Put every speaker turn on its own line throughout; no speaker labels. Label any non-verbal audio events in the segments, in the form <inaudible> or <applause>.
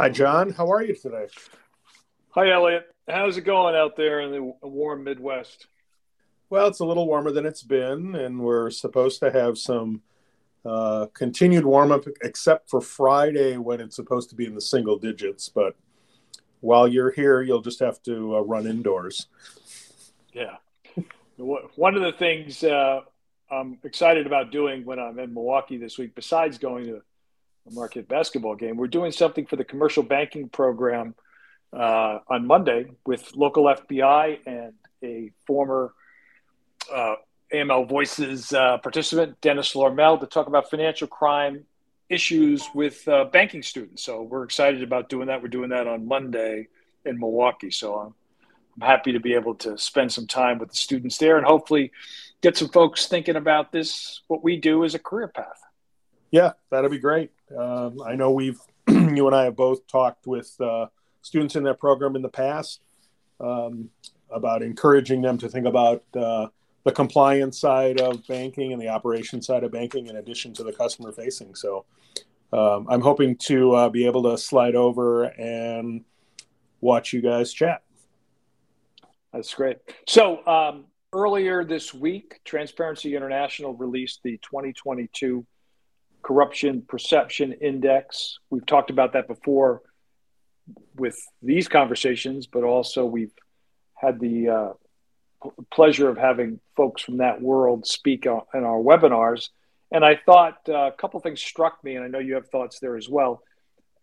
Hi, John. How are you today?
Hi, Elliot. How's it going out there in the warm Midwest?
Well, it's a little warmer than it's been, and we're supposed to have some uh, continued warm up, except for Friday when it's supposed to be in the single digits. But while you're here, you'll just have to uh, run indoors.
Yeah. One of the things uh, I'm excited about doing when I'm in Milwaukee this week, besides going to a Marquette basketball game, we're doing something for the commercial banking program uh, on Monday with local FBI and a former uh, AML Voices uh, participant, Dennis Lormel, to talk about financial crime issues with uh, banking students. So we're excited about doing that. We're doing that on Monday in Milwaukee. So I'm, I'm happy to be able to spend some time with the students there and hopefully get some folks thinking about this, what we do as a career path.
Yeah, that'll be great. Um, I know we've, <clears throat> you and I have both talked with uh, students in that program in the past um, about encouraging them to think about uh, the compliance side of banking and the operation side of banking in addition to the customer facing. So um, I'm hoping to uh, be able to slide over and watch you guys chat.
That's great. So um, earlier this week, Transparency International released the 2022 Corruption Perception Index. We've talked about that before with these conversations, but also we've had the uh, pleasure of having folks from that world speak in our webinars. And I thought uh, a couple things struck me, and I know you have thoughts there as well.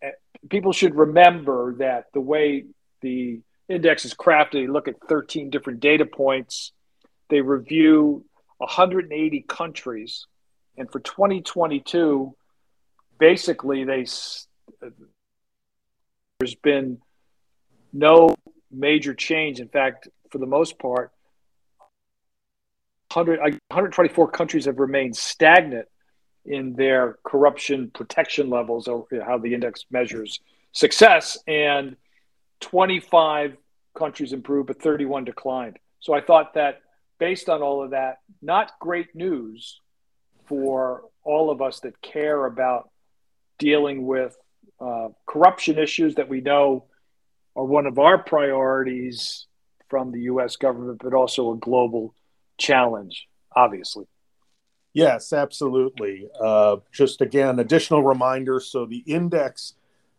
Uh, people should remember that the way the index is crafted, they look at 13 different data points, they review 180 countries, and for 2022, basically they there's been no major change. In fact, for the most part, 100, 124 countries have remained stagnant in their corruption protection levels, or how the index measures success, and 25 countries improved, but 31 declined. So I thought that based on all of that, not great news for all of us that care about dealing with uh, corruption issues that we know are one of our priorities from the US government, but also a global challenge, obviously.
Yes, absolutely. Uh, just again, additional reminder. So the index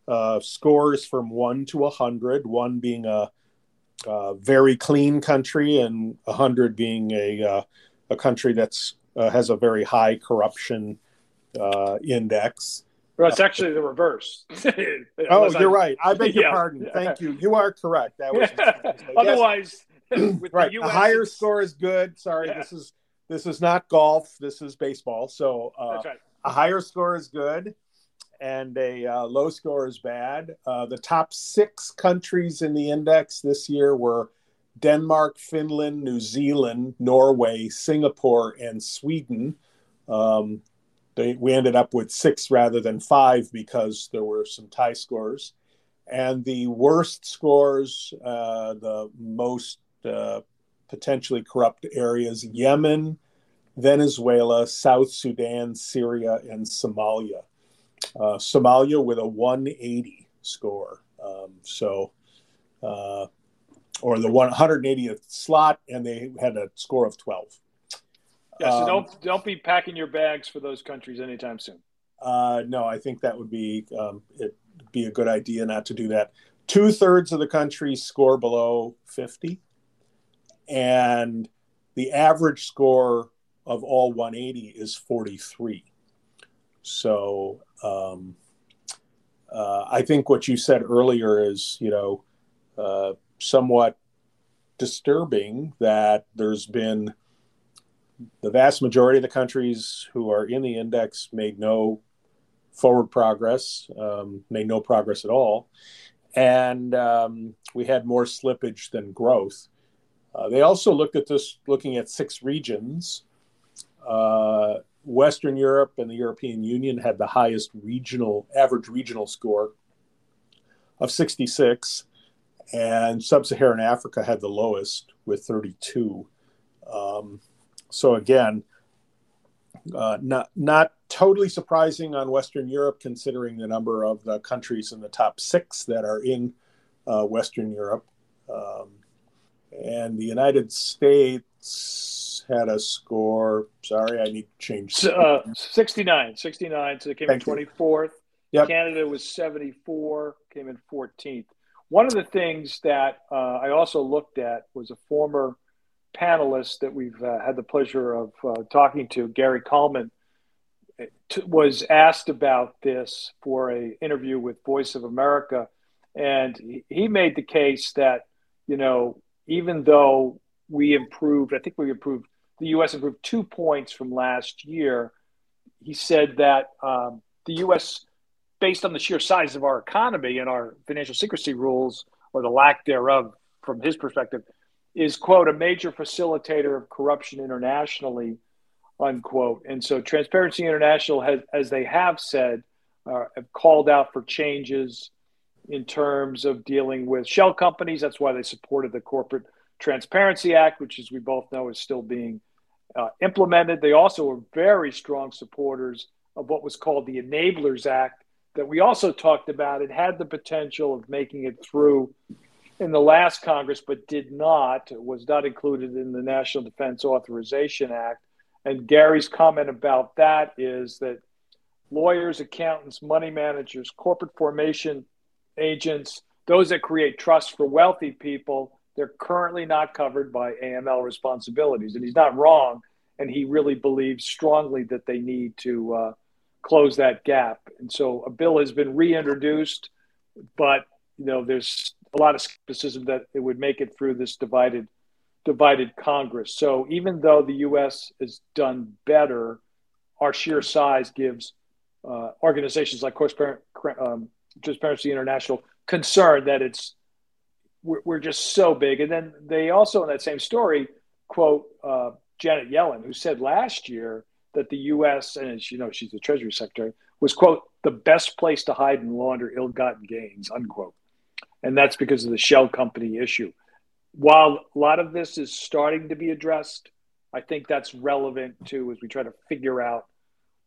uh, scores from one to a hundred, one being a, a, very clean country, and a hundred being a uh, a country that's uh, has a very high corruption uh, index.
Well, it's actually the reverse. <laughs>
oh, you're I, right. I beg your yeah. pardon. Thank you. You are correct. That was <laughs>
otherwise <clears throat>
right. a higher score is good. Sorry, yeah. this is this is not golf. This is baseball. So uh, right. a higher score is good, and a uh, low score is bad. Uh, the top six countries in the index this year were Denmark, Finland, New Zealand, Norway, Singapore, and Sweden. Um, they, we ended up with six rather than five because there were some tie scores. And the worst scores, uh, the most uh, potentially corrupt areas Yemen, Venezuela, South Sudan, Syria, and Somalia. Uh, Somalia with a 180 score. Um, so, uh, or the 180th slot, and they had a score of 12.
Yeah, so um, don't don't be packing your bags for those countries anytime soon.
Uh, no, I think that would be um, it be a good idea not to do that. Two thirds of the countries score below 50 and the average score of all 180 is 43. So um, uh, I think what you said earlier is, you know, uh, somewhat disturbing that there's been the vast majority of the countries who are in the index made no forward progress, um, made no progress at all. And um, we had more slippage than growth. Uh, they also looked at this, looking at six regions. Uh, Western Europe and the European Union had the highest regional average regional score of 66, and Sub-Saharan Africa had the lowest with 32. Um, so again, uh, not not totally surprising on Western Europe, considering the number of the countries in the top six that are in uh, Western Europe. Um, and the United States had a score. Sorry, I need to change.
Uh, 69, 69. So they came Thank in 24th. Yep. Canada was 74, came in 14th. One of the things that uh, I also looked at was a former panelist that we've uh, had the pleasure of uh, talking to, Gary Kalman, t- was asked about this for a interview with Voice of America, and he made the case that you know even though we improved, I think we improved, the U.S. improved two points from last year. He said that um, the U.S. based on the sheer size of our economy and our financial secrecy rules or the lack thereof from his perspective is quote a major facilitator of corruption internationally unquote. And so transparency international has as they have said uh, have called out for changes in terms of dealing with shell companies. That's why they supported the corporate transparency act which as we both know is still being uh, implemented. They also were very strong supporters of what was called the enablers act that we also talked about it had the potential of making it through in the last Congress, but did not, was not included in the National Defense Authorization Act. And Gary's comment about that is that lawyers, accountants, money managers, corporate formation agents, those that create trust for wealthy people, they're currently not covered by AML responsibilities. And he's not wrong. And he really believes strongly that they need to uh, close that gap. And so a bill has been reintroduced, but you know, there's a lot of skepticism that it would make it through this divided divided Congress. So even though the U.S. has done better, our sheer size gives uh, organizations like um, Transparency International concern that it's we're, we're, just so big. And then they also in that same story quote uh, Janet Yellen, who said last year that the U.S. and as you know she's the Treasury Secretary was quote the best place to hide and launder ill-gotten gains unquote and that's because of the shell company issue. While a lot of this is starting to be addressed, I think that's relevant too as we try to figure out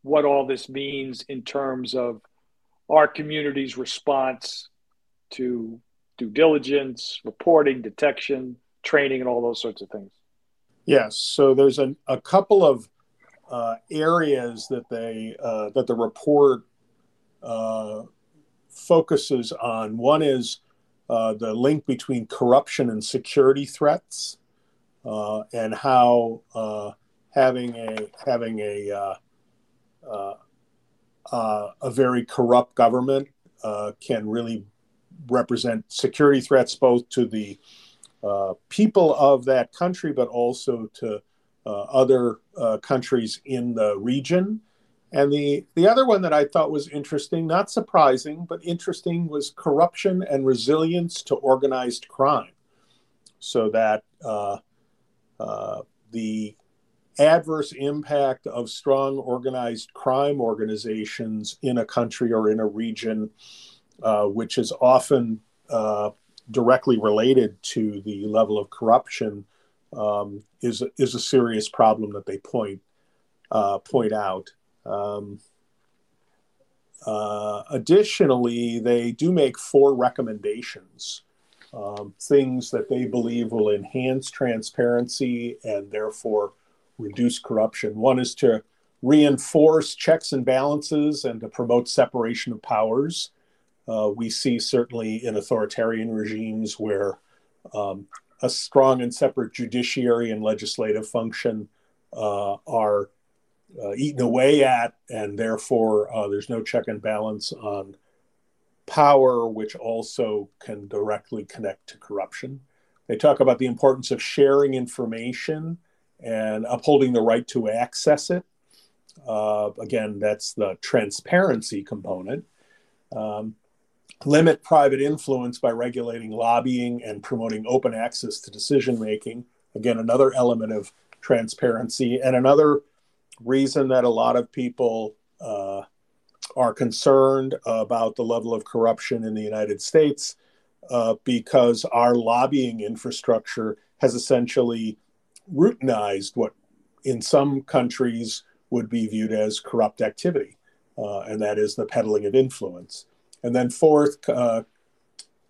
what all this means in terms of our community's response to due diligence, reporting, detection, training, and all those sorts of things.
Yes. So there's a, a couple of uh, areas that they uh, that the report uh, focuses on. One is uh, the link between corruption and security threats, uh, and how uh, having a having a a very corrupt government can really represent security threats both to the people of that country, but also to other countries in the region. And the, the other one that I thought was interesting, not surprising, but interesting, was corruption and resilience to organized crime. So that uh, uh, the adverse impact of strong organized crime organizations in a country or in a region, uh, which is often uh, directly related to the level of corruption, um, is, is a serious problem that they point, uh, point out. Um, uh, additionally, they do make four recommendations, um, things that they believe will enhance transparency and therefore reduce corruption. One is to reinforce checks and balances and to promote separation of powers. Uh, we see certainly in authoritarian regimes where um, a strong and separate judiciary and legislative function uh, are uh, eaten away at, and therefore uh, there's no check and balance on power, which also can directly connect to corruption. They talk about the importance of sharing information and upholding the right to access it. Uh, again, that's the transparency component. Um, limit private influence by regulating lobbying and promoting open access to decision making. Again, another element of transparency. And another reason that a lot of people uh, are concerned about the level of corruption in the United States uh, because our lobbying infrastructure has essentially routinized what in some countries would be viewed as corrupt activity, uh, and that is the peddling of influence. And then, fourth, uh,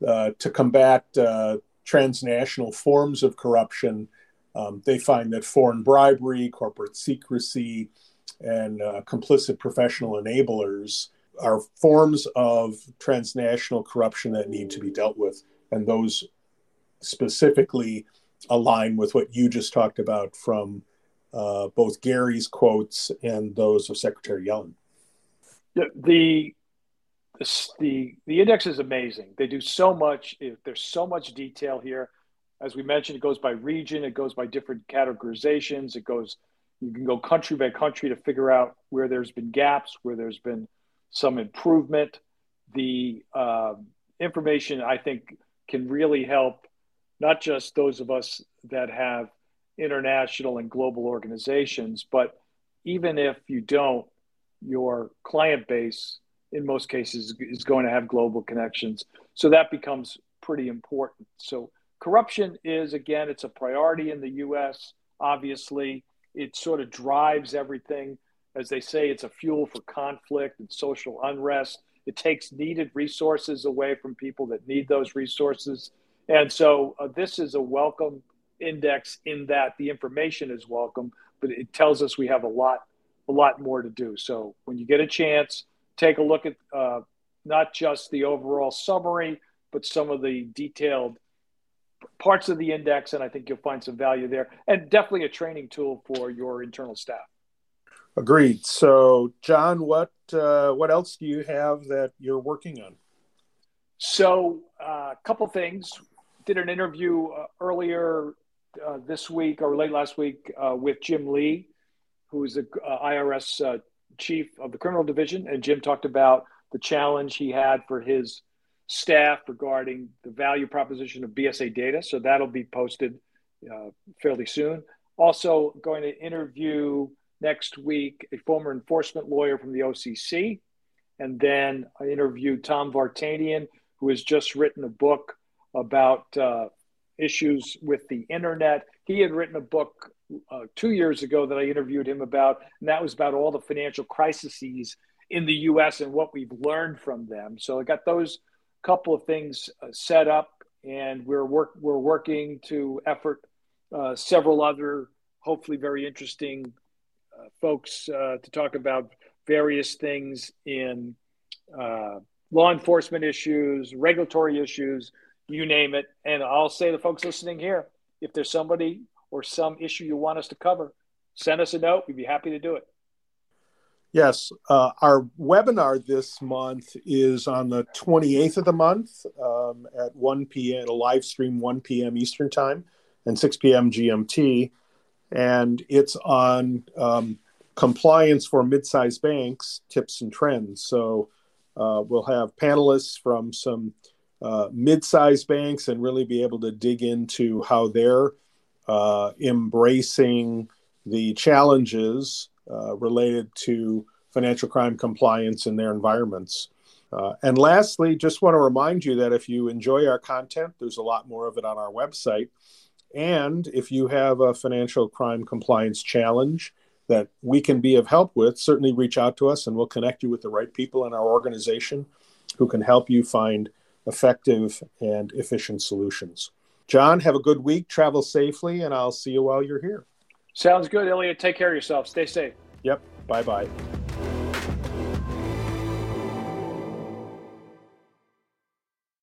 uh, to combat uh, transnational forms of corruption, um, they find that foreign bribery, corporate secrecy, and uh, complicit professional enablers are forms of transnational corruption that need to be dealt with. And those specifically align with what you just talked about from uh, both Gary's quotes and those of Secretary Yellen.
Yeah, the the index is amazing. They do so much. There's so much detail here. As we mentioned, it goes by region. It goes by different categorizations. It goes. You can go country by country to figure out where there's been gaps, where there's been some improvement. The uh, information I think can really help not just those of us that have international and global organizations, but even if you don't, your client base in most cases is going to have global connections. So that becomes pretty important. So corruption is again, it's a priority in the US. Obviously, it sort of drives everything. As they say, it's a fuel for conflict and social unrest. It takes needed resources away from people that need those resources. And so uh, this is a welcome index in that the information is welcome, but it tells us we have a lot, a lot more to do. So when you get a chance, take a look at uh, not just the overall summary, but some of the detailed parts of the index, and I think you'll find some value there, and definitely a training tool for your internal staff.
Agreed. So, John, what uh, what else do you have that you're working on?
So, a uh, couple things. Did an interview uh, earlier uh, this week or late last week uh, with Jim Lee, who is the uh, IRS chief of the criminal division, and Jim talked about the challenge he had for his staff regarding the value proposition of BSA data. So that'll be posted uh, fairly soon. Also, going to interview next week a former enforcement lawyer from the OCC, and then I interviewed Tom Vartanian, who has just written a book about uh, issues with the internet. He had written a book uh, two years ago that I interviewed him about, and that was about all the financial crises in the U.S. and what we've learned from them. So I got those couple of things uh, set up, and we're work we're working to effort uh, several other, hopefully very interesting uh, folks uh, to talk about various things in uh, law enforcement issues, regulatory issues, you name it. And I'll say the folks listening here, if there's somebody or some issue you want us to cover, send us a note. We'd be happy to do it.
Yes, uh, our webinar this month is on the 28th of the month um, at 1 p.m. a live stream 1 p.m. Eastern Time and 6 p.m. GMT, and it's on um, compliance for mid-sized banks tips and trends. So uh, we'll have panelists from some uh, mid-sized banks and really be able to dig into how they're uh, embracing the challenges uh, related to financial crime compliance in their environments. Uh, and lastly, just want to remind you that if you enjoy our content, there's a lot more of it on our website. And if you have a financial crime compliance challenge that we can be of help with, certainly reach out to us and we'll connect you with the right people in our organization who can help you find effective and efficient solutions. John, have a good week. Travel safely, and I'll see you while you're here.
Sounds good, Elliot. Take care of yourself. Stay safe.
Yep. Bye bye.